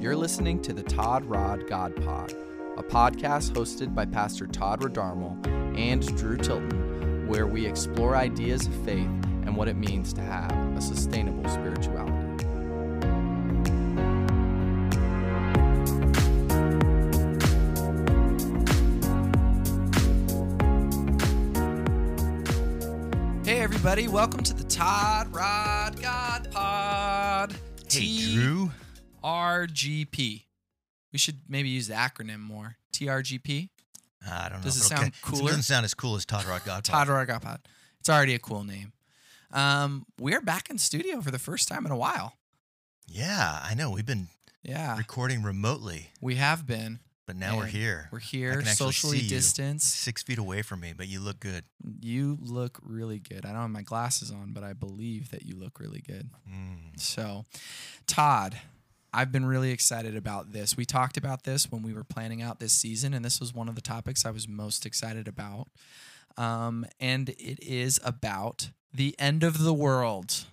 You're listening to the Todd Rod God Pod, a podcast hosted by Pastor Todd Rodarmo and Drew Tilton, where we explore ideas of faith and what it means to have a sustainable spirituality. Hey, everybody, welcome to the Todd Rod God Pod. Hey, Drew. TRGP. We should maybe use the acronym more. TRGP. I don't know. Does it sound ca- cooler? It doesn't sound as cool as Todd Rod God. Todd Rod God Pod. It's already a cool name. Um, we're back in studio for the first time in a while. Yeah, I know. We've been Yeah, recording remotely, we have been. but now we're here. We're I here, socially see you. distanced. Six feet away from me, but you look good. You look really good. I don't have my glasses on, but I believe that you look really good. Mm. So, Todd, I've been really excited about this. We talked about this when we were planning out this season, and this was one of the topics I was most excited about. Um, and it is about the end of the world.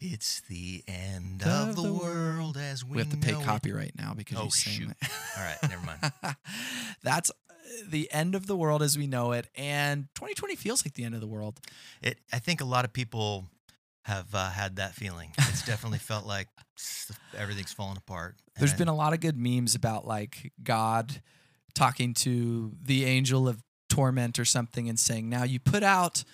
It's the end Of of the, the world as we, know. We, have to pay know it. copyright now because Oh, you sang shoot. that. All right, never mind. That's uh, the end of the world as we know it, and 2020 feels like the end of the world. It. I think a lot of people have uh, had that feeling. It's definitely felt like everything's falling apart. There's been a lot of good memes about like God talking to the angel of torment or something and saying, "Now you put out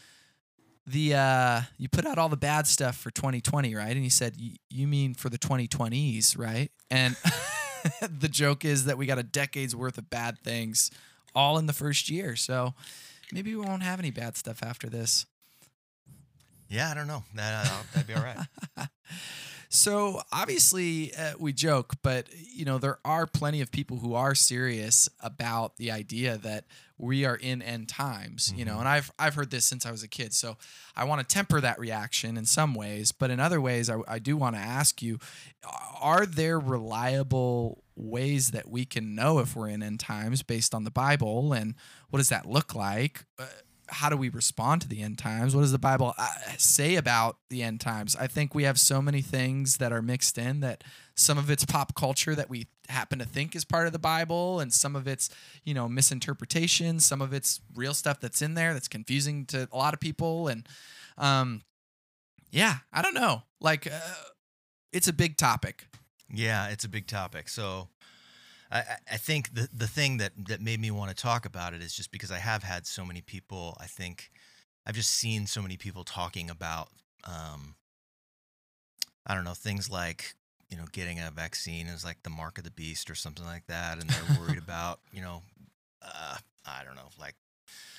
the uh you put out all the bad stuff for 2020, right?" And he said, "Y- "You mean for the 2020s, right?" And the joke is that we got a decade's worth of bad things all in the first year. So maybe we won't have any bad stuff after this. Yeah, I don't know. That uh, that'd be all right. So obviously uh, we joke, but you know there are plenty of people who are serious about the idea that we are in end times. You know, Mhm. and I've I've heard this since I was a kid. So I want to temper that reaction in some ways, but in other ways, I, I do want to ask you: Are there reliable ways that we can know if we're in end times based on the Bible, and what does that look like? Uh, how do we respond to the end times? What does the Bible uh, say about the end times? I think we have so many things that are mixed in that some of it's pop culture that we happen to think is part of the Bible, and some of it's, you know, misinterpretation. Some of it's real stuff that's in there that's confusing to a lot of people. And, um, yeah, I don't know. Like, uh, it's a big topic. Yeah, it's a big topic. So I, I- think the the thing that that made me want to talk about it is just because I have had so many people. I think I've just seen so many people talking about um, I don't know things like you know getting a vaccine is like the mark of the beast or something like that, and they're worried about you know uh, I don't know like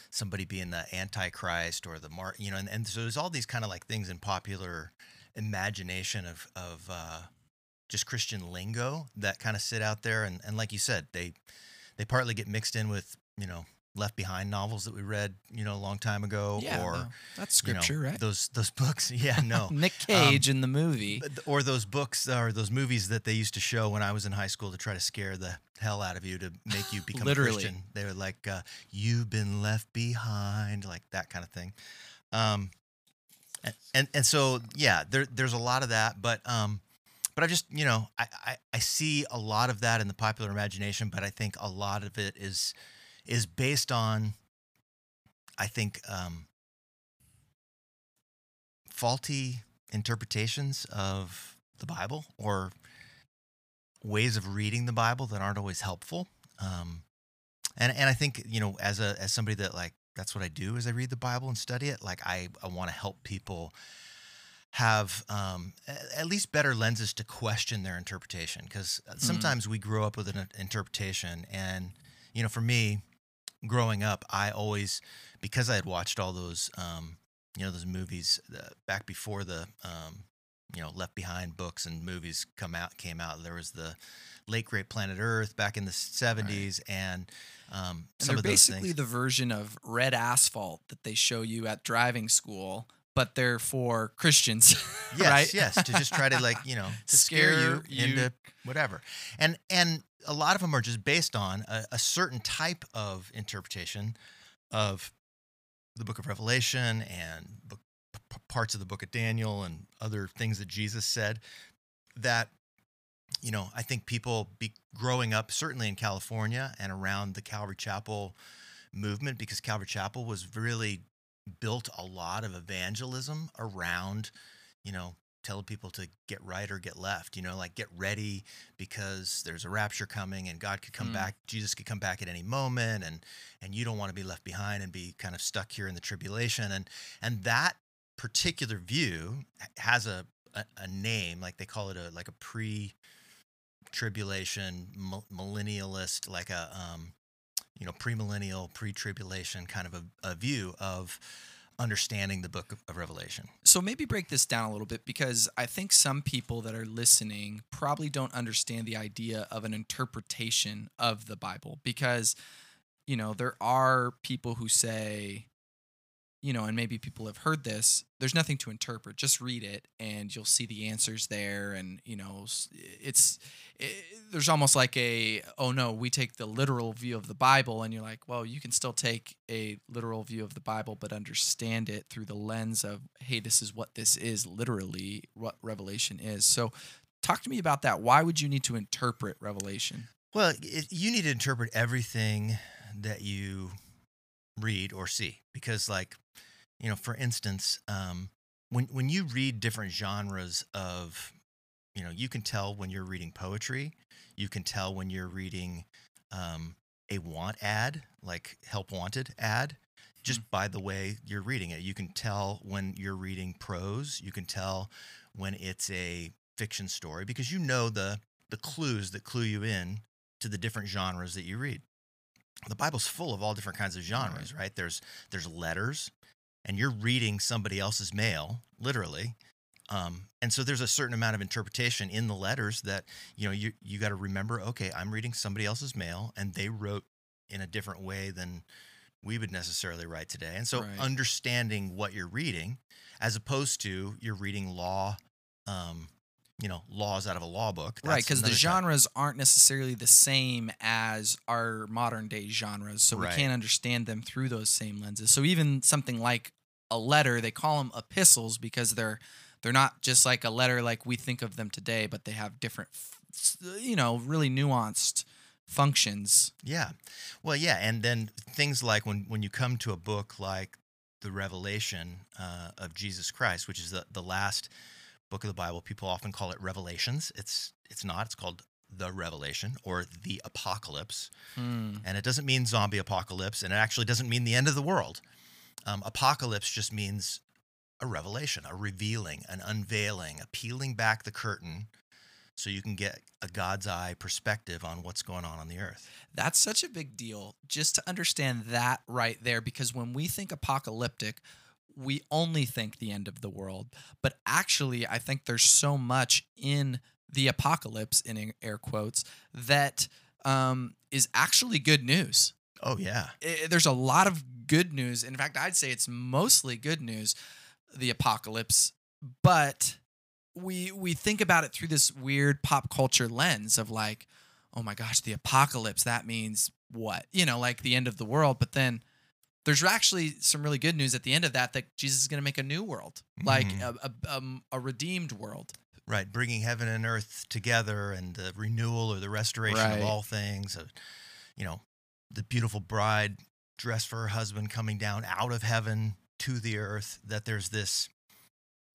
somebody being the antichrist or the mark you know and, and so there's all these kind of like things in popular imagination of of uh, just Christian lingo that kind of sit out there, and and like you said, they they partly get mixed in with you know Left Behind novels that we read you know a long time ago, Yeah, or no, that's you know, scripture, right? Those those books, yeah, no, Nick Cage in the movie. Or those books or those movies that they used to show when I was in high school to try to scare the hell out of you to make you become Literally. a Christian. They were like, uh, "You've been left behind," like that kind of thing. Um, and, and and so yeah, there there's a lot of that, but um, but I just you know I, I I see a lot of that in the popular imagination, but I think a lot of it is is based on I think um faulty interpretations of the Bible or ways of reading the Bible that aren't always helpful. Um, and and I think you know as a as somebody that like that's what I do is I read the Bible and study it. Like I I want to help people have um, at least better lenses to question their interpretation because sometimes we grow up with an interpretation and you know for me growing up I always because I had watched all those um, you know those movies uh, back before the um, you know Left Behind books and movies come out came out. There was the Late Great Planet Earth back in the seventies, and um, And some they're basically the version of red asphalt that they show you at driving school, but they're for Christians, yes, right? yes, to just try to like you know to scare, you, you. into whatever, and and a lot of them are just based on a, a certain type of interpretation of the Book of Revelation and book, p- parts of the Book of Daniel and other things that Jesus said that you know, I think people be growing up certainly in California and around the Calvary Chapel movement because Calvary Chapel was really built a lot of evangelism around, you know, telling people to get right or get left, you know, like get ready because there's a rapture coming and God could come Mm. back, Jesus could come back at any moment and and you don't want to be left behind and be kind of stuck here in the tribulation and and that particular view has a a, a name like they call it a like a pre tribulation millennialist like a um you know premillennial pre-tribulation kind of a, a view of understanding the book of, of revelation. So maybe break this down a little bit because I think some people that are listening probably don't understand the idea of an interpretation of the Bible because you know there are people who say you know and maybe people have heard this there's nothing to interpret just read it and you'll see the answers there. And you know it's it, there's almost like a oh no we take the literal view of the bible and you're like well you can still take a literal view of the bible but understand it through the lens of hey this is what this is literally what revelation is. So talk to me about that. Why would you need to interpret revelation? Well it, you need to interpret everything that you read or see because like you know for instance um when when you read different genres of you know you can tell when you're reading poetry you can tell when you're reading um a want ad like help wanted ad just by the way you're reading it. You can tell when you're reading prose you can tell when it's a fiction story because you know the the clues that clue you in to the different genres that you read the bible's full of all different kinds of genres right, there's there's letters and you're reading somebody else's mail literally um, and so there's a certain amount of interpretation in the letters that you know you you got to remember okay i'm reading somebody else's mail and they wrote in a different way than we would necessarily write today and so Right. understanding what you're reading as opposed to you're reading law um, you know laws out of a law book right because the another type. genres aren't necessarily the same as our modern day genres so Right. we can't understand them through those same lenses so even something like a letter they call them epistles because they're they're not just like a letter like we think of them today but they have different you know really nuanced functions Yeah. Well, yeah, and then things like when when you come to a book like the Revelation uh, of Jesus Christ, which is the the last book of the Bible, people often call it Revelations. It's it's not. It's called the Revelation or the Apocalypse, Hmm. and it doesn't mean zombie apocalypse, and it actually doesn't mean the end of the world. Um, apocalypse just means a revelation, a revealing, an unveiling, a peeling back the curtain. So you can get a God's eye perspective on what's going on on the earth. That's such a big deal just to understand that right there because when we think apocalyptic, we only think the end of the world. But actually, I think there's so much in the apocalypse, in air quotes, that um, is actually good news. Oh yeah. I- there's a lot of good news. In fact, I'd say it's mostly good news, the apocalypse, but we we think about it through this weird pop culture lens of like, oh my gosh, the apocalypse, that means what? You know, like the end of the world, but then there's actually some really good news at the end of that that Jesus is going to make a new world, like Mhm. a, a, um, a redeemed world. Right, bringing heaven and earth together and the renewal or the restoration Right. of all things. Uh, you know, the beautiful bride dressed for her husband coming down out of heaven to the earth. That there's this,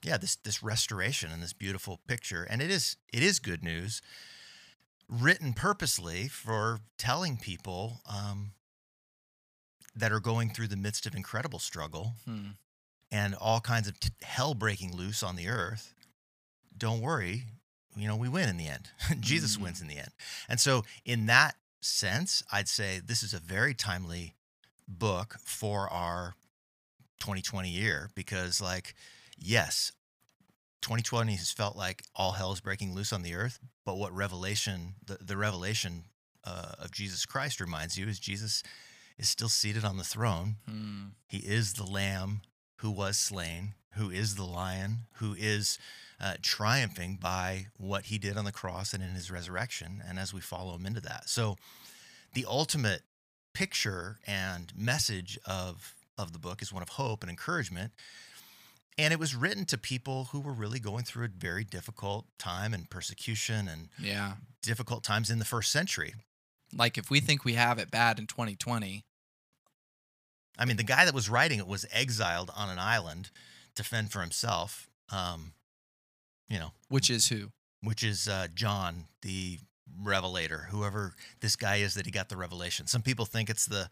yeah, this this restoration and this beautiful picture, and it is it is good news, written purposely for telling people um, that are going through the midst of incredible struggle Hmm. and all kinds of t- hell breaking loose on the earth, don't worry, you know, we win in the end. Jesus Mm. wins in the end. And so, in that sense, I'd say this is a very timely book for our 2020 year because, like, yes, 2020 has felt like all hell is breaking loose on the earth, but what Revelation, the, the revelation uh, of Jesus Christ reminds you is Jesus is still seated on the throne. Hmm. He is the lamb who was slain, who is the lion, who is uh, triumphing by what he did on the cross and in his resurrection, and as we follow him into that. So, the ultimate picture and message of of the book is one of hope and encouragement. and it was written to people who were really going through a very difficult time and persecution and Yeah. difficult times in the first century. Like if we think we have it bad in 2020, I mean, the guy that was writing it was exiled on an island to fend for himself. Um, you know, which is who? which is uh, John, the revelator, whoever this guy is that he got the revelation. Some people think it's the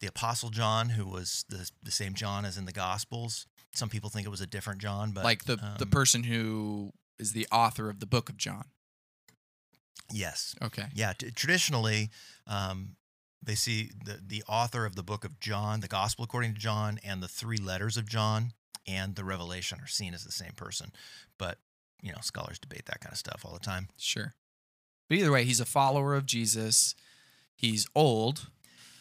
the apostle John, who was the the same John as in the Gospels. Some people think it was a different John, but like the the um, person who is the author of the book of John. Yes, Okay. yeah. T- traditionally, um, they see the the author of the book of John, the Gospel according to John, and the three letters of John and the Revelation are seen as the same person. But you know, scholars debate that kind of stuff all the time. Sure. But either way, he's a follower of Jesus. He's old.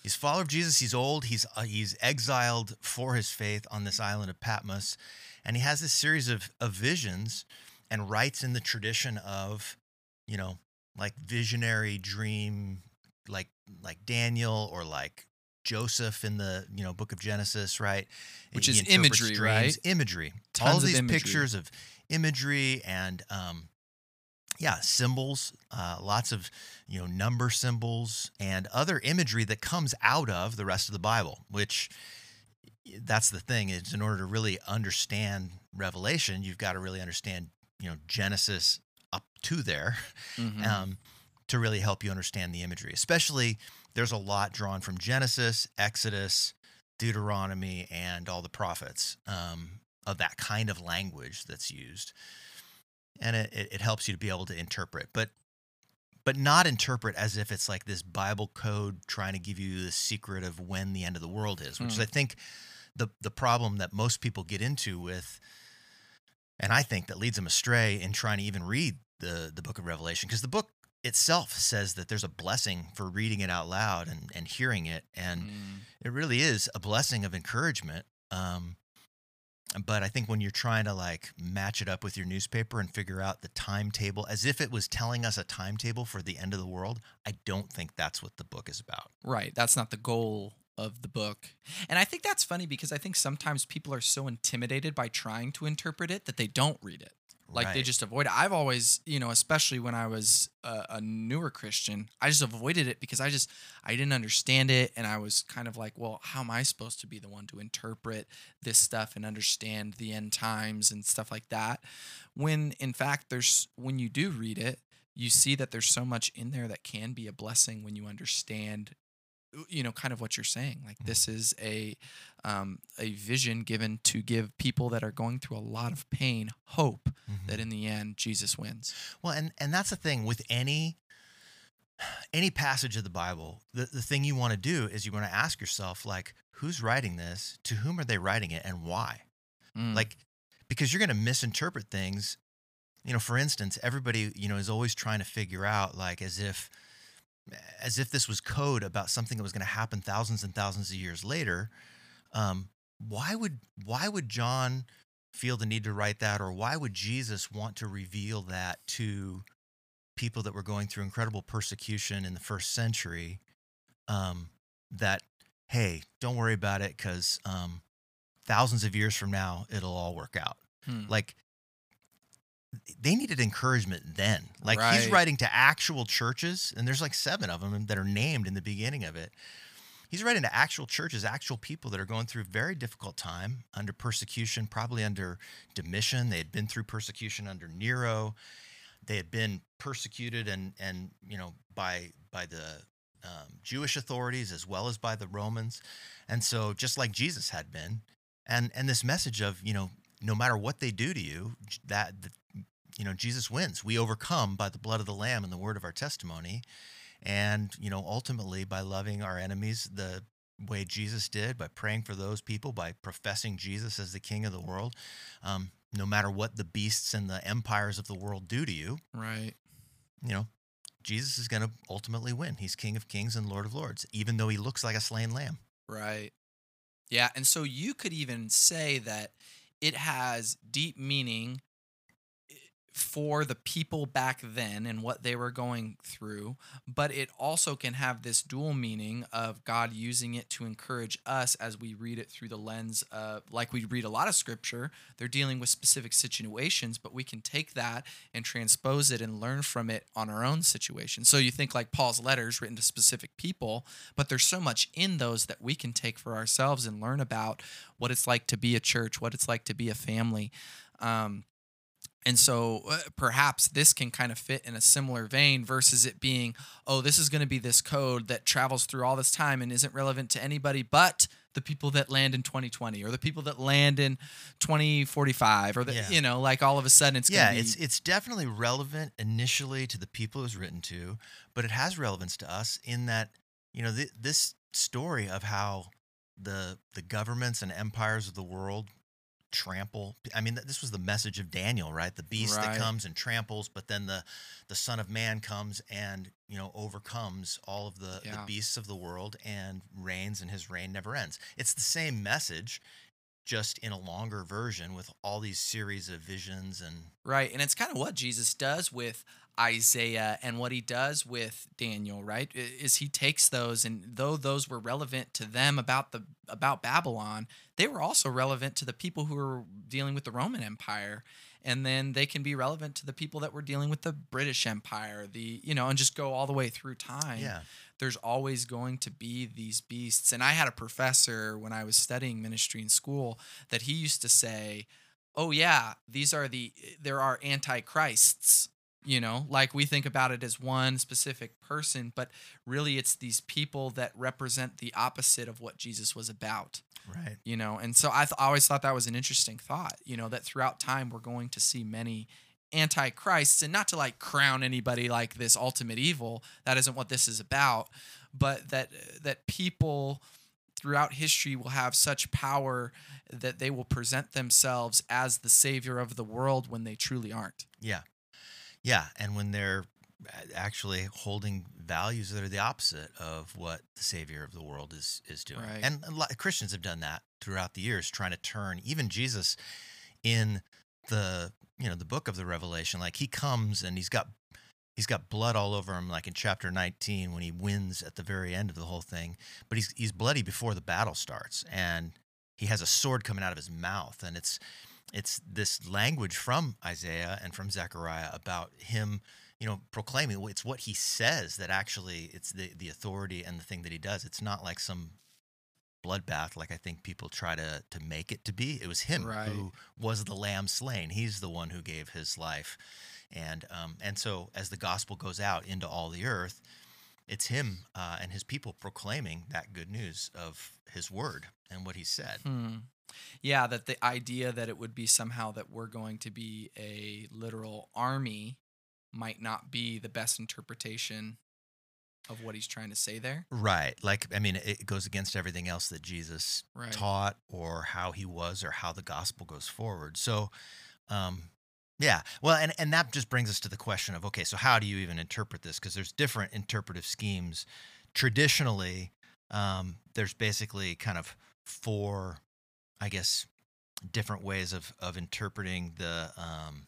He's a follower of Jesus. He's old. He's uh, he's exiled for his faith on this island of Patmos, and he has this series of of visions and writes in the tradition of, you know, like visionary dream, like like Daniel or like Joseph in the you know book of Genesis, right? Which He is imagery, dreams, right? Imagery. Tons All of these imagery. pictures of imagery and um, yeah, symbols, uh, lots of you know number symbols and other imagery that comes out of the rest of the Bible. Which that's the thing is in order to really understand Revelation, you've got to really understand you know Genesis up to there Mhm. um, to really help you understand the imagery. Especially, there's a lot drawn from Genesis, Exodus, Deuteronomy, and all the prophets um, of that kind of language that's used, and it, it, helps you to be able to interpret, but but not interpret as if it's like this Bible code trying to give you the secret of when the end of the world is, which is Hmm. I think the the problem that most people get into with and I think that leads them astray in trying to even read the the book of Revelation because the book itself says that there's a blessing for reading it out loud and, and hearing it and Mm. it really is a blessing of encouragement um, but I think when you're trying to like match it up with your newspaper and figure out the timetable as if it was telling us a timetable for the end of the world, I don't think that's what the book is about. Right. That's not the goal of the book. And I think that's funny because I think sometimes people are so intimidated by trying to interpret it that they don't read it. Like they just avoid it. I've always, you know, especially when I was a, a newer Christian, I just avoided it because I just I didn't understand it, and I was kind of like, well, how am I supposed to be the one to interpret this stuff and understand the end times and stuff like that? When in fact, there's when you do read it, you see that there's so much in there that can be a blessing when you understand you know kind of what you're saying like Mhm. this is a um, a vision given to give people that are going through a lot of pain hope Mhm. that in the end jesus wins Well, and and that's the thing with any any passage of the Bible. The the thing you want to do is you want to ask yourself like, who's writing this? To whom are they writing it, and why? Mm. Like, because you're going to misinterpret things. You know, for instance, everybody you know is always trying to figure out like as if as if this was code about something that was going to happen thousands and thousands of years later. Um, why would why would John feel the need to write that, or why would Jesus want to reveal that to people that were going through incredible persecution in the first century? Um, that hey, don't worry about it because um, thousands of years from now it'll all work out. Hmm. Like they needed encouragement then. Like he's writing to actual churches, and there's like seven of them that are named in the beginning of it. He's writing to actual churches, actual people that are going through a very difficult time under persecution, probably under Domitian. They had been through persecution under Nero. They had been persecuted and and you know by by the um, Jewish authorities as well as by the Romans, and so just like Jesus had been, and and this message of you know no matter what they do to you, that you know Jesus wins. We overcome by the blood of the Lamb and the word of our testimony, and you know ultimately by loving our enemies the way Jesus did, by praying for those people, by professing Jesus as the King of the world. Um, no matter what the beasts and the empires of the world do to you, right you know, Jesus is going to ultimately win. He's King of Kings and Lord of Lords, even though he looks like a slain lamb. right yeah and so you could even say that it has deep meaning for the people back then and what they were going through, but it also can have this dual meaning of God using it to encourage us as we read it through the lens of, like we read a lot of scripture, they're dealing with specific situations, but we can take that and transpose it and learn from it on our own situation. So you think like Paul's letters written to specific people, but there's so much in those that we can take for ourselves and learn about what it's like to be a church, what it's like to be a family. Um, and so uh, perhaps this can kind of fit in a similar vein versus it being, oh, this is going to be this code that travels through all this time and isn't relevant to anybody but the people that land in 2020 or the people that land in 2045 or the, Yeah. you know, like all of a sudden it's yeah, going to be it's it's definitely relevant initially to the people it was written to, but it has relevance to us in that you know th- this story of how the the governments and empires of the world trample. I mean, this was the message of Daniel, right? The beast Right. that comes and tramples, but then the the Son of Man comes and you know overcomes all of the, the beasts of the world and reigns, and his reign never ends. It's the same message. Just in a longer version with all these series of visions and Right. And it's kind of what Jesus does with Isaiah and what he does with Daniel, right? Is he takes those and though those were relevant to them about the about Babylon, they were also relevant to the people who were dealing with the Roman Empire. And then they can be relevant to the people that were dealing with the British Empire, the you know, and just go all the way through time yeah. there's always going to be these beasts. And I had a professor when I was studying ministry in school that he used to say, "Oh yeah, these are the there are antichrists." You know, like we think about it as one specific person, but really it's these people that represent the opposite of what Jesus was about Right. you know and so i th- I always thought that was an interesting thought you know that throughout time we're going to see many antichrists and not to like crown anybody like this ultimate evil that isn't what this is about but that that people throughout history will have such power that they will present themselves as the savior of the world when they truly aren't Yeah. Yeah. And when they're actually holding values that are the opposite of what the savior of the world is is doing. Right. And a lot, Christians have done that throughout the years trying to turn even Jesus in the you know the book of the revelation like he comes and he's got he's got blood all over him like in chapter 19 when he wins at the very end of the whole thing but he's he's bloody before the battle starts and he has a sword coming out of his mouth and it's it's this language from Isaiah and from Zechariah about him you know proclaiming it's what he says that actually it's the the authority and the thing that he does. It's not like some bloodbath like I think people try to to make it to be. It was him Right. who was the lamb slain. He's the one who gave his life. And um and so as the gospel goes out into all the earth it's him uh, and his people proclaiming that good news of his word and what he said. Hmm. Yeah, that the idea that it would be somehow that we're going to be a literal army might not be the best interpretation of what he's trying to say there. Right. Like, I mean, it goes against everything else that Jesus Right. taught or how he was or how the gospel goes forward. So, um, yeah. Well, and, and that just brings us to the question of okay, so how do you even interpret this? Because there's different interpretive schemes. Traditionally, um, there's basically kind of four, I guess, different ways of, of interpreting the, um,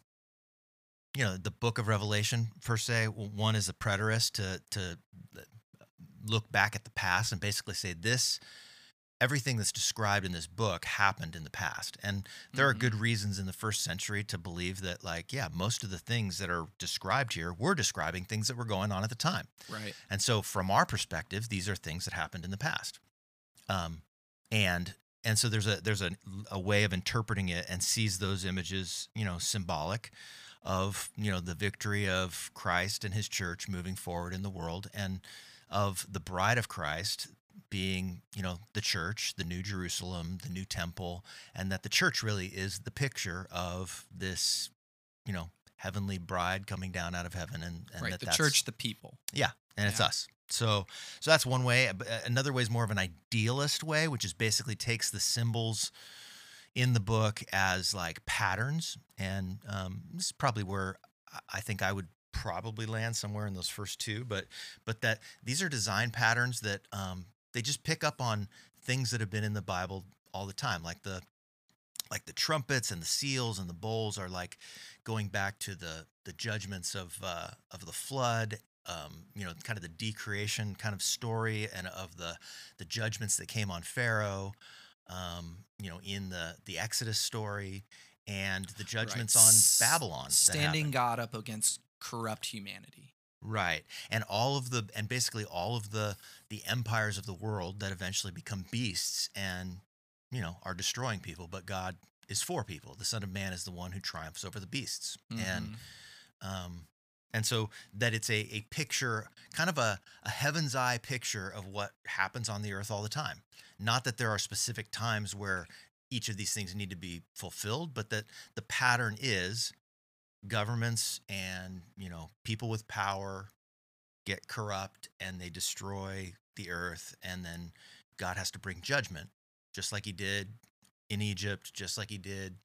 you know, the book of Revelation, per se. One is a preterist to, to look back at the past and basically say this everything that's described in this book happened in the past and there are Mhm. good reasons in the first century to believe that like yeah most of the things that are described here were describing things that were going on at the time Right. and so from our perspective these are things that happened in the past um, and and so there's a there's a, a way of interpreting it and sees those images you know symbolic of you know the victory of Christ and his church moving forward in the world and of the bride of Christ being you know the church the new Jerusalem the new temple and that the church really is the picture of this you know heavenly bride coming down out of heaven and, and right. that The church, the people. yeah, and it's us. So, so that's one way. Another way is more of an idealist way, which is basically takes the symbols in the book as like patterns, and um, this is probably where I- think I would probably land somewhere in those first two. But but that these are design patterns that um, they just pick up on things that have been in the Bible all the time, like the like the trumpets and the seals and the bowls are like going back to the the judgments of uh, of the flood um, you know, kind of the decreation kind of story and of the the judgments that came on Pharaoh, um, you know, in the the Exodus story and the judgments right. on Babylon. Standing God up against corrupt humanity. Right. And all of the and basically all of the the empires of the world that eventually become beasts and you know are destroying people, but God is for people. The Son of Man is the one who triumphs over the beasts. Mm-hmm. And um and so that it's a, a picture, kind of a, a heaven's eye picture of what happens on the earth all the time. Not that there are specific times where each of these things need to be fulfilled, but that the pattern is governments and you know people with power get corrupt and they destroy the earth and then God has to bring judgment just like he did in Egypt just like he did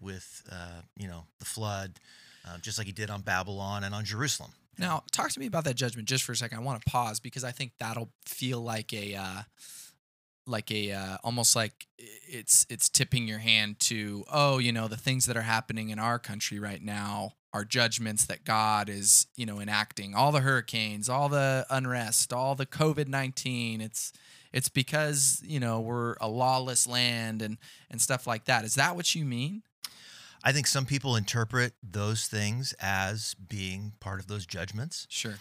with uh, you know the flood uh, just like he did on Babylon and on Jerusalem. Now, talk to me about that judgment just for a second. I want to pause because I think that'll feel like a, uh, like a, uh, almost like it's it's tipping your hand to, oh, you know, the things that are happening in our country right now are judgments that God is, you know, enacting. All the hurricanes, all the unrest, all the COVID nineteen. It's it's because you know we're a lawless land and and stuff like that. Is that what you mean? I think some people interpret those things as being part of those judgments. Sure.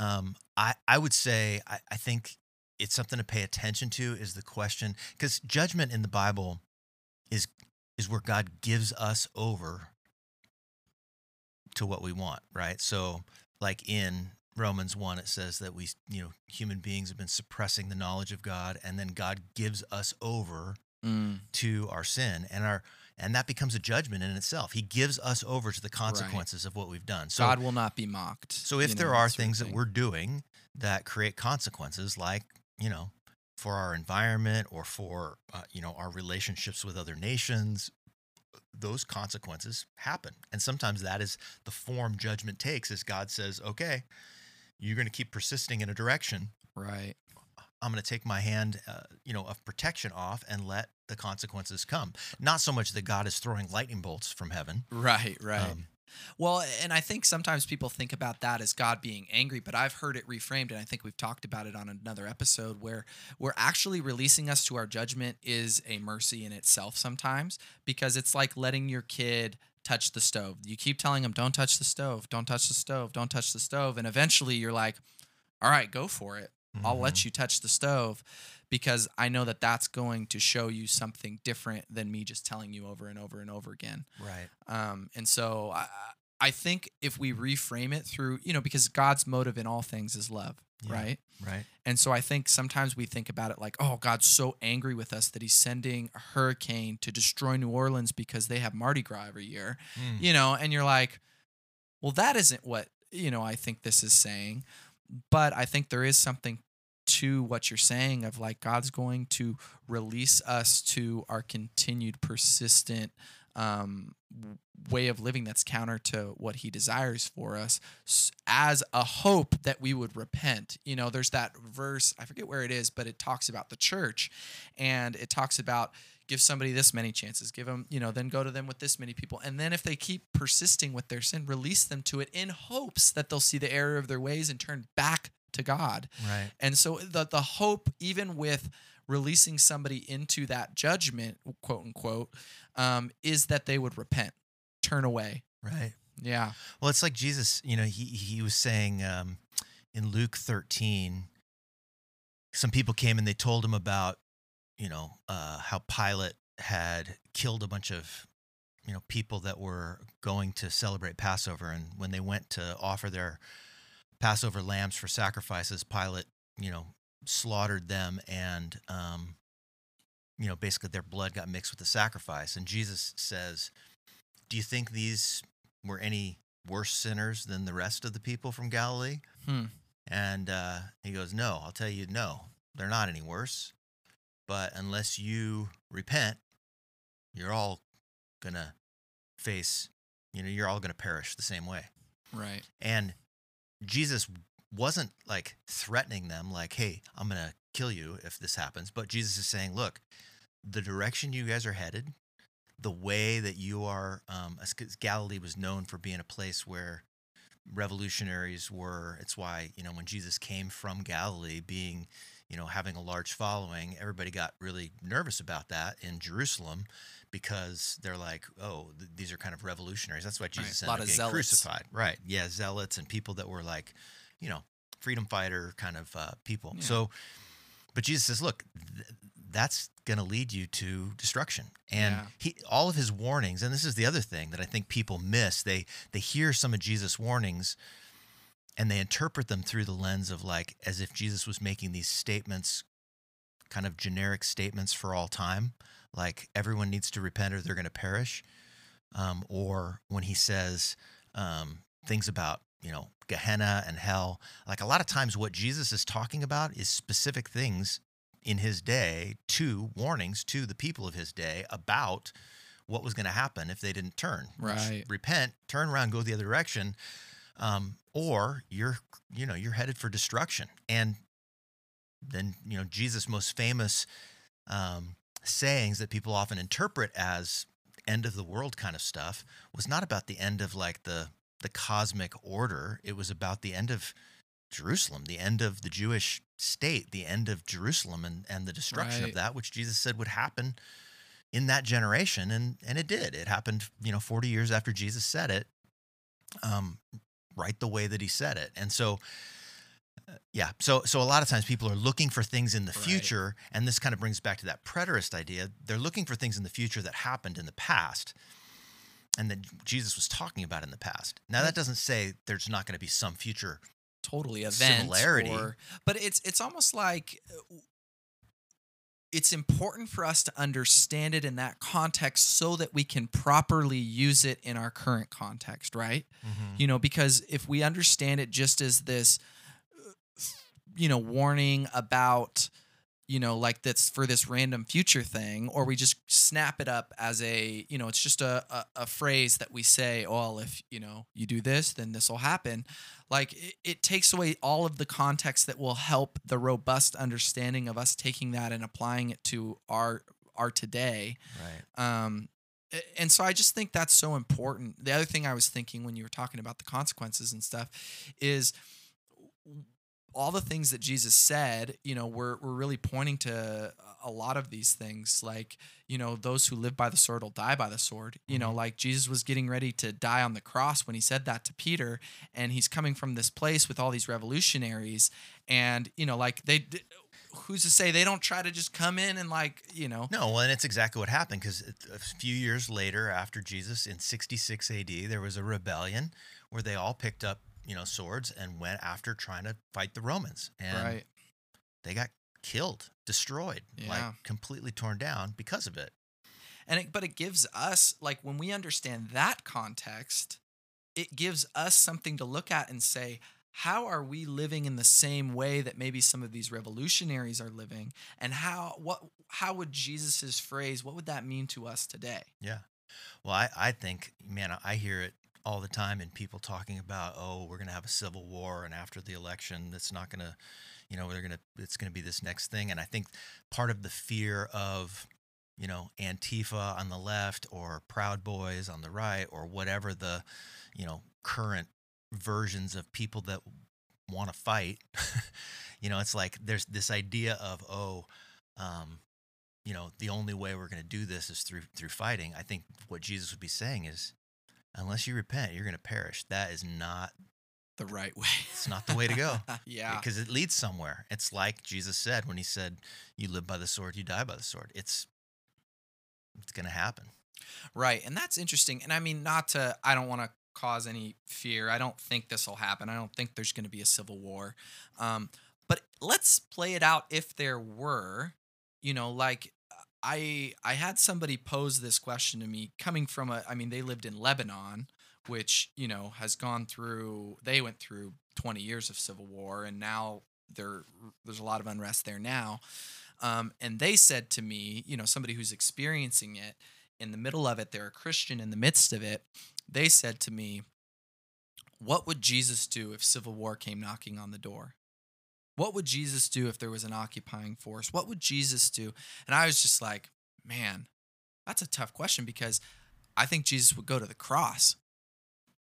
Um, I, I would say, I, I think it's something to pay attention to is the question, because judgment in the Bible is, is where God gives us over to what we want, right? So, like in Romans 1, it says that we, you know, human beings have been suppressing the knowledge of God, and then God gives us over mm. to our sin. And our, and that becomes a judgment in itself. He gives us over to the consequences right. of what we've done. So God will not be mocked. So if there know, are things that we're doing that create consequences, like you know, for our environment or for uh, you know our relationships with other nations, those consequences happen, and sometimes that is the form judgment takes. As God says, "Okay, you're going to keep persisting in a direction." Right. I'm going to take my hand, uh, you know, of protection off and let the consequences come. Not so much that God is throwing lightning bolts from heaven. Right, right. Um, well, and I think sometimes people think about that as God being angry, but I've heard it reframed, and I think we've talked about it on another episode where we're actually releasing us to our judgment is a mercy in itself sometimes because it's like letting your kid touch the stove. You keep telling them, don't touch the stove, don't touch the stove, don't touch the stove. And eventually you're like, all right, go for it. Mm-hmm. I'll let mm-hmm. you touch the stove because I know that that's going to show you something different than me just telling you over and over and over again. Right. Um, and so I, I think if we reframe it through, you know, because God's motive in all things is love, yeah, right? Right. And so I think sometimes we think about it like, oh, God's so angry with us that he's sending a hurricane to destroy New Orleans because they have Mardi Gras every year, mm. you know, and you're like, well, that isn't what, you know, I think this is saying. But I think there is something to what you're saying of like God's going to release us to our continued persistent um, way of living that's counter to what he desires for us as a hope that we would repent. You know, there's that verse, I forget where it is, but it talks about the church and it talks about give somebody this many chances, give them, you know, then go to them with this many people. And then if they keep persisting with their sin, release them to it in hopes that they'll see the error of their ways and turn back to God. Right. And so the the hope, even with releasing somebody into that judgment, quote unquote, um, is that they would repent, turn away. Right. Yeah. Well, it's like Jesus. You know, he he was saying um, in Luke thirteen. Some people came and they told him about, you know, uh, how Pilate had killed a bunch of you know people that were going to celebrate Passover, and when they went to offer their Passover lambs for sacrifices, Pilate, you know, slaughtered them and, um, you know, basically their blood got mixed with the sacrifice. And Jesus says, Do you think these were any worse sinners than the rest of the people from Galilee? Hmm. And uh, he goes, No, I'll tell you, no, they're not any worse. But unless you repent, you're all going to face, you know, you're all going to perish the same way. Right. And Jesus wasn't like threatening them, like, hey, I'm going to kill you if this happens. But Jesus is saying, look, the direction you guys are headed, the way that you are, um, Galilee was known for being a place where revolutionaries were. It's why you know when Jesus came from Galilee, being you know having a large following, everybody got really nervous about that in Jerusalem because they're like, oh, th- these are kind of revolutionaries. That's why Jesus a ended lot up of getting zealots. crucified, right? Yeah, zealots and people that were like, you know, freedom fighter kind of uh, people. Yeah. So, but Jesus says, look, th- that's going to lead you to destruction. And Yeah. he, all of his warnings, and this is the other thing that I think people miss. They they hear some of Jesus' warnings, and they interpret them through the lens of like as if Jesus was making these statements, kind of generic statements for all time, like everyone needs to repent or they're going to perish, um, or when he says um, things about you know Gehenna and hell. Like a lot of times, what Jesus is talking about is specific things in his day to warnings to the people of his day about what was going to happen if they didn't turn. Right. Repent, turn around, go the other direction, um, or you're you know you're headed for destruction. And then you know Jesus' most famous um, sayings that people often interpret as end of the world kind of stuff was not about the end of like the the cosmic order. It was about the end of Jerusalem, the end of the Jewish state, the end of Jerusalem and, and the destruction Right. of that, which Jesus said would happen in that generation. And and it did. It happened, you know, 40 years after Jesus said it, um, right the way that he said it. And so yeah, so so a lot of times people are looking for things in the Right. future, and this kind of brings back to that preterist idea. They're looking for things in the future that happened in the past, and that Jesus was talking about in the past. Now that doesn't say there's not going to be some future totally event Similarity. or but it's it's almost like uh, it's important for us to understand it in that context so that we can properly use it in our current context right you know because if we understand it just as this you know warning about you know like that's for this random future thing or we just snap it up as a you know it's just a, a, a phrase that we say oh well, if you know you do this then this will happen like it, it takes away all of the context that will help the robust understanding of us taking that and applying it to our our today right. um, and so I just think that's so important. The other thing I was thinking when you were talking about the consequences and stuff is all the things that Jesus said, you know, we're, we're really pointing to a lot of these things. Like, you know, those who live by the sword will die by the sword. You know, Mhm. like Jesus was getting ready to die on the cross when he said that to Peter. And he's coming from this place with all these revolutionaries. And, you know, like they, who's to say they don't try to just come in and, like, you know, No, well, and it's exactly what happened because a few years later, after Jesus in 66 AD, there was a rebellion where they all picked up, you know, swords and went after trying to fight the Romans, and right. they got killed, destroyed, Yeah. like completely torn down because of it. and it, but it gives us like when we understand that context it gives us something to look at and say how are we living in the same way that maybe some of these revolutionaries are living and how what how would jesus's phrase what would that mean to us today Yeah. Well, I, I think, man, I hear it all the time and people talking about, oh, we're going to have a civil war, and after the election, it's not going to, you know, they're going to, it's going to be this next thing. And I think part of the fear of, you know, Antifa on the left or Proud Boys on the right or whatever the, you know, current versions of people that want to fight, you know, it's like there's this idea of, oh, um, you know, the only way we're going to do this is through through fighting. I think what Jesus would be saying is, unless you repent, you're going to perish. That is not the right way it's not the way to go yeah because it leads somewhere. It's like Jesus said when he said, "You live by the sword, you die by the sword." It's it's going to happen. Right. And that's interesting. And I mean, not to, I don't want to cause any fear. I don't think this will happen. I don't think there's going to be a civil war. Um, but let's play it out if there were, you know, like I I had somebody pose this question to me coming from a I mean they lived in Lebanon which you know has gone through they went through 20 years of civil war and now there there's a lot of unrest there now. Um, and they said to me you know somebody who's experiencing it in the middle of it they're a Christian in the midst of it they said to me what would Jesus do if civil war came knocking on the door what would Jesus do if there was an occupying force? What would Jesus do? And I was just like, man, That's a tough question because I think Jesus would go to the cross.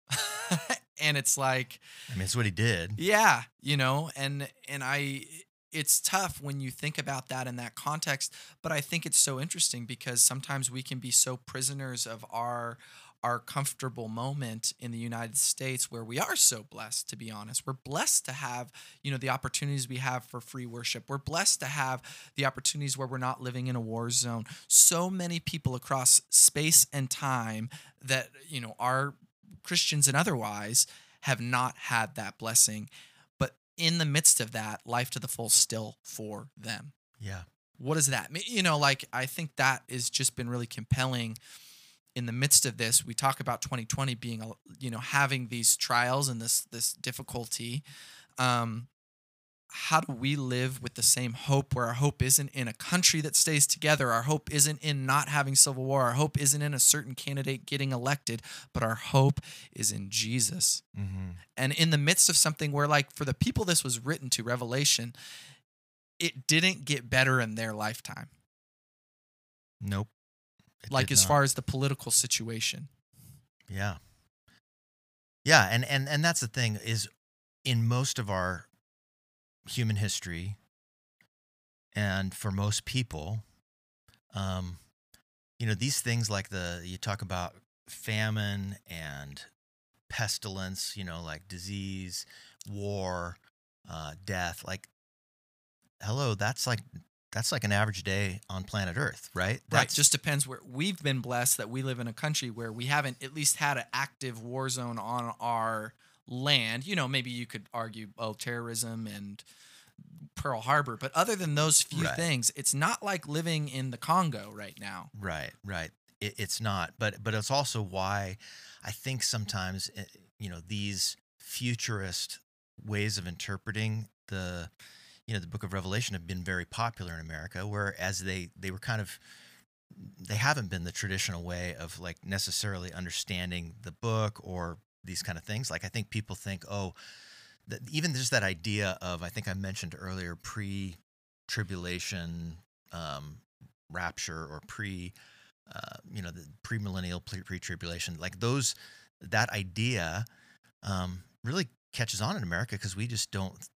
and it's like I mean, it's what he did. yeah, you know, and and I it's tough when you think about that in that context, but I think it's so interesting because sometimes we can be so prisoners of our our comfortable moment in the United States where we are so blessed to be honest. We're blessed to have, you know, the opportunities we have for free worship. We're blessed to have the opportunities where we're not living in a war zone. So many people across space and time that, you know, are Christians and otherwise have not had that blessing. But in the midst of that, life to the full still for them. Yeah. What does that mean? You know, like I think that has just been really compelling in the midst of this. We talk about 2020 being, a you know, having these trials and this this difficulty. Um, how do we live with the same hope where our hope isn't in a country that stays together our hope isn't in not having civil war our hope isn't in a certain candidate getting elected but our hope is in jesus Mm-hmm. and in the midst of something where like for the people this was written to revelation it didn't get better in their lifetime Nope. It like as not. far as the political situation Yeah. Yeah, and and and that's the thing is in most of our human history and for most people um you know these things like the you talk about famine and pestilence, you know, like disease, war, uh death, like hello, that's like that's like an average day on planet Earth, right? right just depends where we've been blessed that we live in a country where we haven't at least had an active war zone on our land you know maybe you could argue oh terrorism and pearl harbor but other than those few Right. things it's not like living in the congo right now Right, right. It, it's not, but but it's also why I think sometimes eh, you know these futurist ways of interpreting the you know the Book of Revelation have been very popular in America, whereas they they were kind of they haven't been the traditional way of like necessarily understanding the book or these kind of things. Like I think people think, oh, that even just that idea of I think I mentioned earlier pre-tribulation um, rapture or pre uh, you know the premillennial pre- pre-tribulation like those that idea um, really catches on in america because we just don't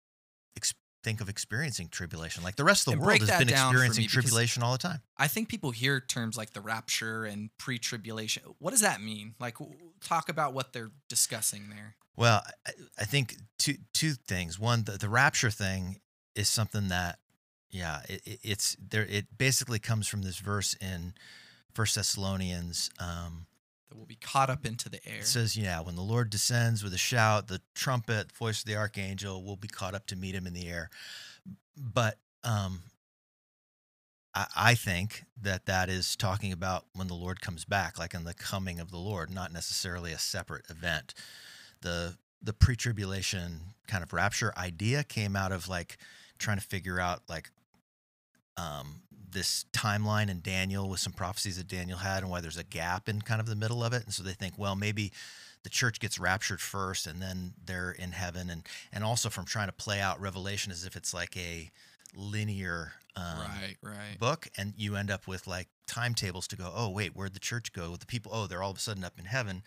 think of experiencing tribulation like the rest of the And world has been experiencing tribulation all the time I think people hear terms like the rapture and pre-tribulation. What does that mean? Like, talk about what they're discussing there. Well, I, I think two two things. One, the, the rapture thing is something that, yeah, it, it, it's there. It basically comes from this verse in First Thessalonians. Um, That will be caught up into the air. it says, "Yeah, when the Lord descends with a shout, the trumpet, voice of the archangel, will be caught up to meet him in the air." But um, I, I think that that is talking about when the Lord comes back, like in the coming of the Lord, not necessarily a separate event. The the pre-tribulation kind of rapture idea came out of like trying to figure out like um, this timeline in Daniel with some prophecies that Daniel had and why there's a gap in kind of the middle of it. And so they think, well, maybe the church gets raptured first and then they're in heaven. And, and also from trying to play out Revelation as if it's like a linear um, right, right. book. And you end up with like timetables to go, oh, wait, where'd the church go? With the people, oh, they're all of a sudden up in heaven.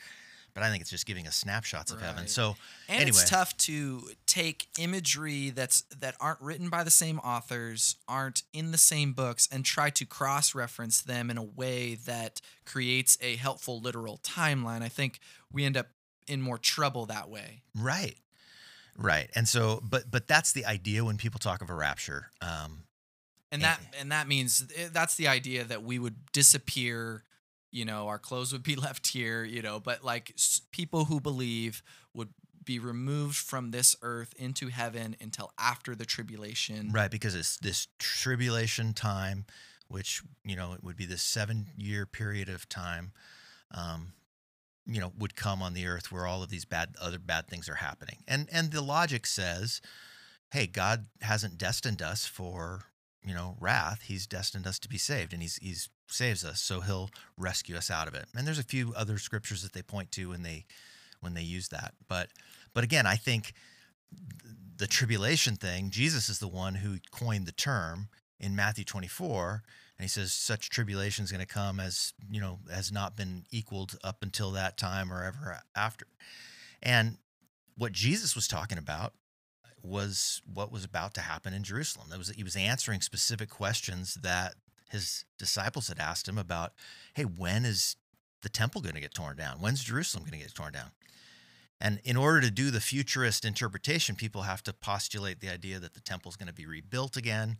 But I think it's just giving us snapshots of heaven. So And anyway, it's tough to take imagery that's that aren't written by the same authors, aren't in the same books, and try to cross-reference them in a way that creates a helpful literal timeline. I think we end up in more trouble that way. Right. Right. And so but but that's the idea when people talk of a rapture. Um And that and that means eh, that's the idea that we would disappear. You know, our clothes would be left here. You know, but like s- people who believe would be removed from this earth into heaven until after the tribulation. right because it's this tribulation time which, you know, it would be this 7-year period of time um you know, would come on the earth where all of these bad other bad things are happening. And and the logic says, hey, God hasn't destined us for, you know, wrath. He's destined us to be saved and he's he's saves us, so he'll rescue us out of it. And there's a few other scriptures that they point to when they when they use that. But but again, I think the tribulation thing, Jesus is the one who coined the term in Matthew 24, and he says such tribulation is going to come as you know has not been equaled up until that time or ever after. And what Jesus was talking about was what was about to happen in Jerusalem. That was he was answering specific questions that his disciples had asked him about, hey, when is the temple going to get torn down? When's Jerusalem going to get torn down? And in order to do the futurist interpretation, people have to postulate the idea that the temple is going to be rebuilt again,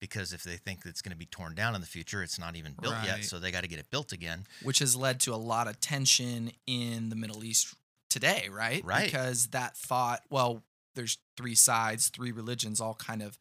because if they think it's going to be torn down in the future, it's not even built yet. So they got to get it built again. which has led to a lot of tension in the Middle East today, right? Right. Because that thought, well, there's three sides, three religions, all kind of,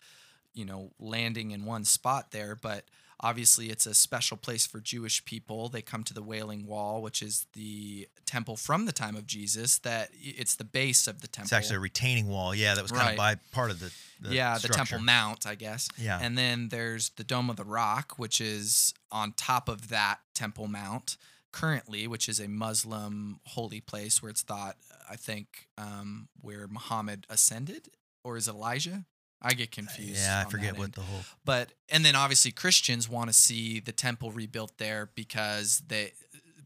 you know, landing in one spot there. But obviously, it's a special place for Jewish people. They come to the Wailing Wall, which is the temple from the time of Jesus. That it's the base of the temple. It's actually a retaining wall. Yeah, that was kind Right. of by part of the, the yeah, the. Temple Mount, I guess. Yeah. And then there's the Dome of the Rock, which is on top of that Temple Mount currently, which is a Muslim holy place where it's thought, I think, um, where Muhammad ascended, or is it Elijah? I get confused. yeah, I forget what end. the whole. But and then obviously Christians want to see the temple rebuilt there because they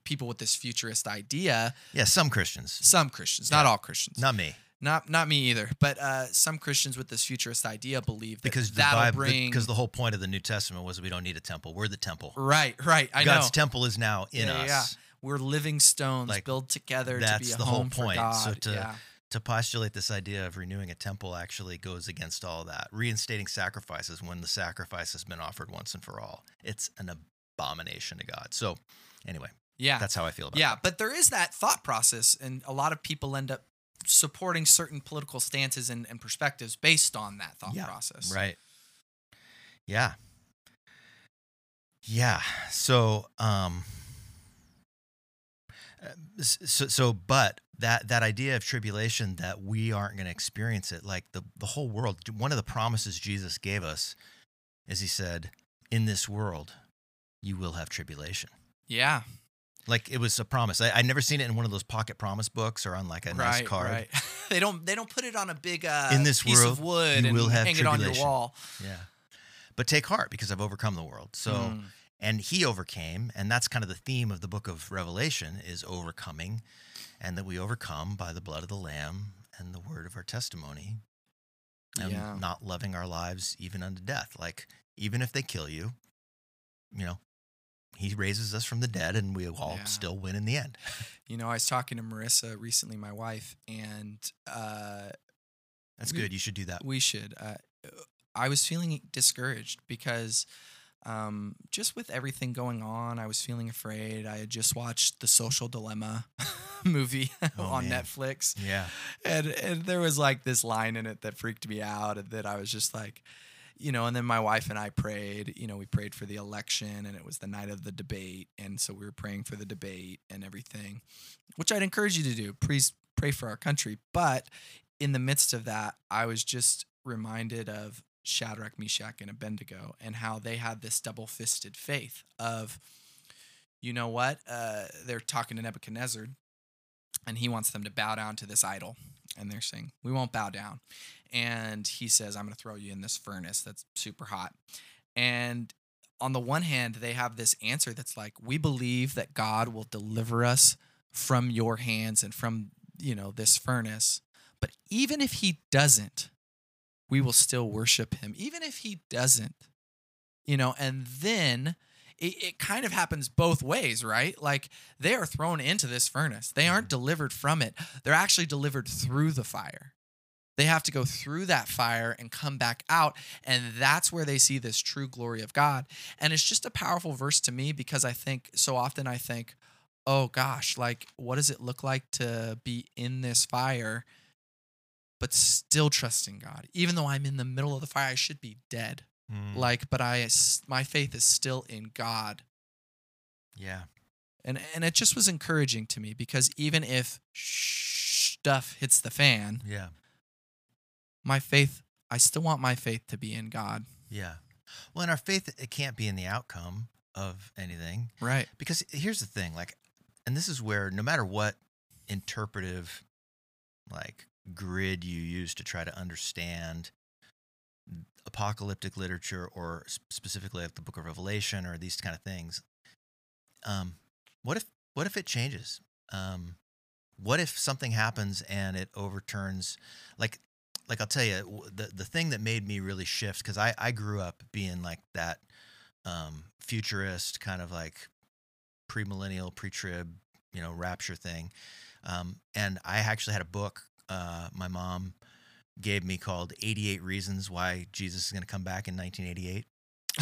people with this futurist idea. Yeah, some Christians, Some Christians, not all Christians, not me, not not me either, but uh, some Christians with this futurist idea believe that because the that'll Bible, bring because the whole point of the New Testament was we don't need a temple. We're the temple. right, right. I know. God's know temple is now in Yeah, us. yeah. we're living stones Like, built together to that's be a the whole home for point. God. So to- yeah, To postulate this idea of renewing a temple actually goes against all that. Reinstating sacrifices when the sacrifice has been offered once and for all. It's an abomination to God. So, anyway, yeah, that's how I feel about it. yeah. But there is that thought process, and a lot of people end up supporting certain political stances and, and perspectives based on that thought Yeah, process. Right. Yeah. Yeah. So, um, uh, so, so, but that that idea of tribulation that we aren't going to experience it, like the the whole world. One of the promises Jesus gave us is He said, "In this world, you will have tribulation." Yeah. Like it was a promise. I, I'd never seen it in one of those pocket promise books or on like a nice right, card. right. they don't they don't put it on a big uh, In this piece of wood and hang it on your wall. Yeah. But take heart because I've overcome the world. So, Mm. And he overcame, and that's kind of the theme of the book of Revelation is overcoming, and that we overcome by the blood of the Lamb and the word of our testimony, and Yeah. not loving our lives even unto death. Like even if they kill you, you know, he raises us from the dead, and we all Yeah. still win in the end. You know, I was talking to Marissa recently, my wife, and uh, That's We- good. You should do that. we should. Uh, I was feeling discouraged because um, just with everything going on, I was feeling afraid. I had just watched the Social Dilemma movie Oh, on man. Netflix, Yeah. and and there was like this line in it that freaked me out, and that I was just like. You know, and then my wife and I prayed. You know, we prayed for the election, and it was the night of the debate, and so we were praying for the debate and everything, which I'd encourage you to do. Please pray for our country. But in the midst of that, I was just reminded of Shadrach, Meshach, and Abednego and how they had this double fisted faith of, you know what? Uh, they're talking to Nebuchadnezzar and he wants them to bow down to this idol. And they're saying, We won't bow down. And he says, I'm going to throw you in this furnace that's super hot. And on the one hand, they have this answer that's like, We believe that God will deliver us from your hands and from, you know, this furnace. But even if he doesn't, we will still worship him. Even if he doesn't, you know, and then it, it kind of happens both ways, right? Like they are thrown into this furnace. They aren't mm-hmm. delivered from it. They're actually delivered through the fire. They have to go through that fire and come back out. And that's where they see this true glory of God. And it's just a powerful verse to me because I think so often I think, oh gosh, like what does it look like to be in this fire, but still trusting God? Even though I'm in the middle of the fire, I should be dead. Mm, Like, but I, my faith is still in God yeah. and and it just was encouraging to me because even if stuff hits the fan Yeah. my faith i still want my faith to be in god Yeah. Well, and our faith, it can't be in the outcome of anything. right Because here's the thing, like, and this is where no matter what interpretive, like, grid you use to try to understand apocalyptic literature or specifically like the book of revelation or these kind of things um, what if what if it changes? Um, what if something happens and it overturns like like i'll tell you the, the thing that made me really shift because I, I grew up being like that um, futurist kind of like premillennial pre-trib you know rapture thing um, and i actually had a book uh, my mom gave me called 88 reasons why jesus is going to come back in 1988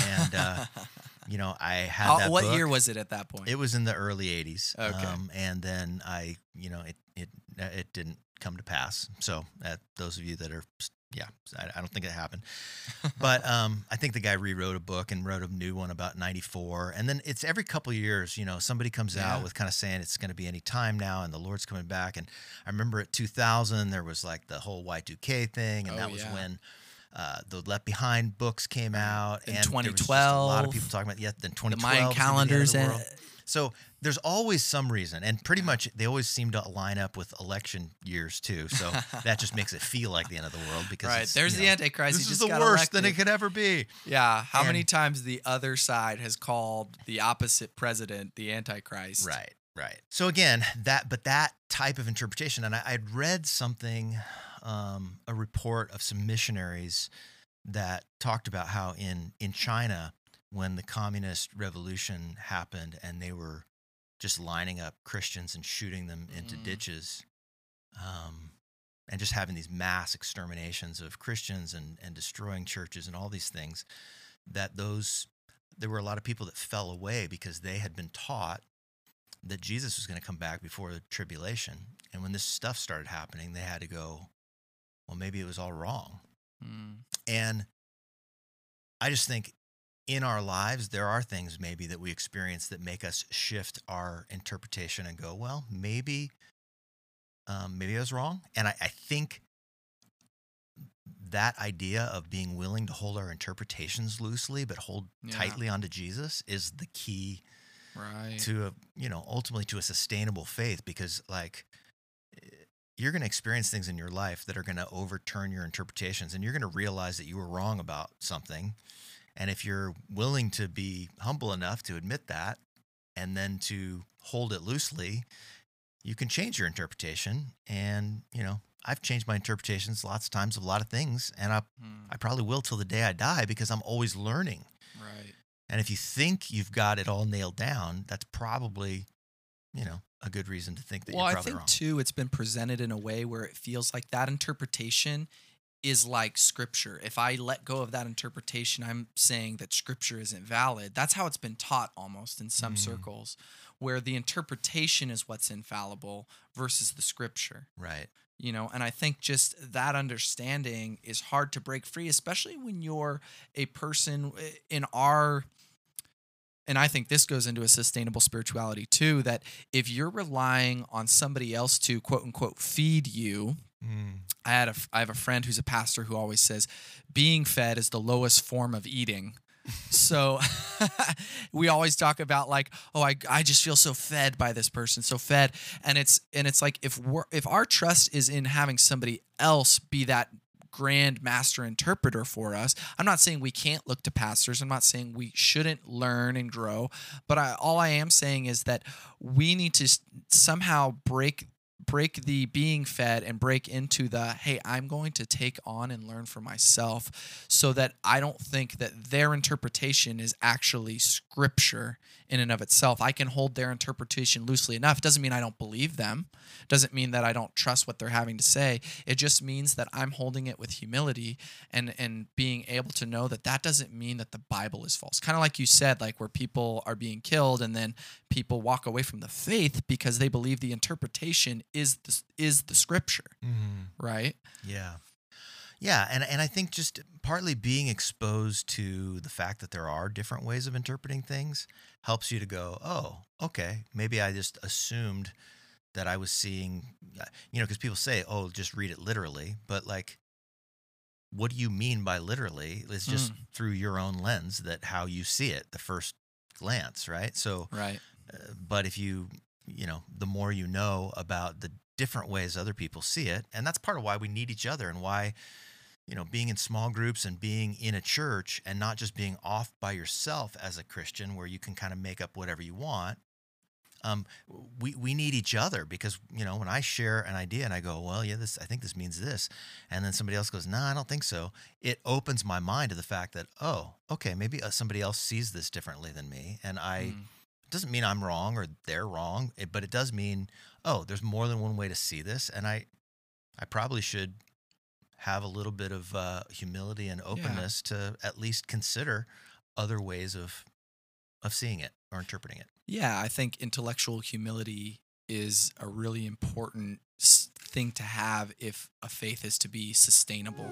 and uh, you know i had How- that what book. year was it at that point? It was in the early '80s. Okay. Um, and then I, you know, it it it didn't come to pass. So, uh, those of you that are, yeah, I, I don't think it happened. But um, I think the guy rewrote a book and wrote a new one about '94. And then it's every couple of years, you know, somebody comes Yeah. out with kind of saying it's going to be any time now, and the Lord's coming back. And I remember at 2000 there was like the whole Y2K thing, and Oh, that was yeah. when. Uh, the Left Behind books came out, In and there was just a lot of people talking about. Yeah, then the 2012 Mayan was gonna be the of calendars. the and- So there's always some reason, and pretty much they always seem to line up with election years too. So that just makes it feel like the end of the world because right. There's the know, Antichrist. This is just the worst than it could ever be. Yeah. How many times the other side has called the opposite president the Antichrist? Right, right. So again, that but that type of interpretation, and I, I'd read something, um, a report of some missionaries that talked about how in in China, when the communist revolution happened, and they were just lining up Christians and shooting them into Mm. ditches, um, and just having these mass exterminations of Christians and and destroying churches and all these things, that those there were a lot of people that fell away because they had been taught that Jesus was going to come back before the tribulation. And when this stuff started happening, they had to go, well, maybe it was all wrong. Mm. And I just think in our lives, there are things maybe that we experience that make us shift our interpretation and go, well, maybe, um, maybe I was wrong. And I, I think that idea of being willing to hold our interpretations loosely, but hold Yeah. tightly onto Jesus is the key Right. to a you know ultimately to a sustainable faith because like eh, you're going to experience things in your life that are going to overturn your interpretations and you're going to realize that you were wrong about something and if you're willing to be humble enough to admit that and then to hold it loosely you can change your interpretation and you know I've changed my interpretations lots of times of a lot of things and I Mm. I probably will till the day I die because I'm always learning Right. and if you think you've got it all nailed down, that's probably, you know, a good reason to think that Well, I think wrong. too, it's been presented in a way where it feels like that interpretation is like scripture. If I let go of that interpretation, I'm saying that scripture isn't valid. That's how it's been taught almost in some Mm. circles, where the interpretation is what's infallible versus the scripture. right. you know and i think just that understanding is hard to break free especially when you're a person eh, in our and i think this goes into a sustainable spirituality too that if you're relying on somebody else to quote unquote feed you Mm. I had a I have a friend who's a pastor who always says being fed is the lowest form of eating. so we always talk about like oh I, I just feel so fed by this person so fed and it's and it's like if we're if our trust is in having somebody else be that grand master interpreter for us. I'm not saying we can't look to pastors. I'm not saying we shouldn't learn and grow. But I, all i am saying is that we need to somehow break break the being fed and break into the hey i'm going to take on and learn for myself so that i don't think that their interpretation is actually scripture in and of itself. I can hold their interpretation loosely enough. Doesn't mean i don't believe them. Doesn't mean that i don't trust what they're having to say. It just means that i'm holding it with humility and and being able to know that that doesn't mean that the bible is false. Kind of like you said like where people are being killed and then people walk away from the faith because they believe the interpretation is the, is the scripture. Mm. right? Yeah. Yeah, and and I think just partly being exposed to the fact that there are different ways of interpreting things helps you to go, "Oh, okay, maybe I just assumed that I was seeing uh, you know, cuz people say, "Oh, just read it literally." But like what do you mean by literally? It's just through your own lens that how you see it the first glance, right? So right uh, but if you you know the more you know about the different ways other people see it and that's part of why we need each other and why you know, being in small groups and being in a church and not just being off by yourself as a Christian where you can kind of make up whatever you want. Um, we, we need each other because, you know, when I share an idea and I go, well, yeah, this, I think this means this. And then somebody else goes, no, nah, I don't think so. It opens my mind to the fact that, oh, okay, maybe uh, somebody else sees this differently than me. And I, mm. doesn't mean I'm wrong or they're wrong, but it does mean, oh, there's more than one way to see this. And I, I probably should have a little bit of uh, humility and openness yeah. to at least consider other ways of of seeing it or interpreting it. Yeah, I think intellectual humility is a really important thing to have if a faith is to be sustainable.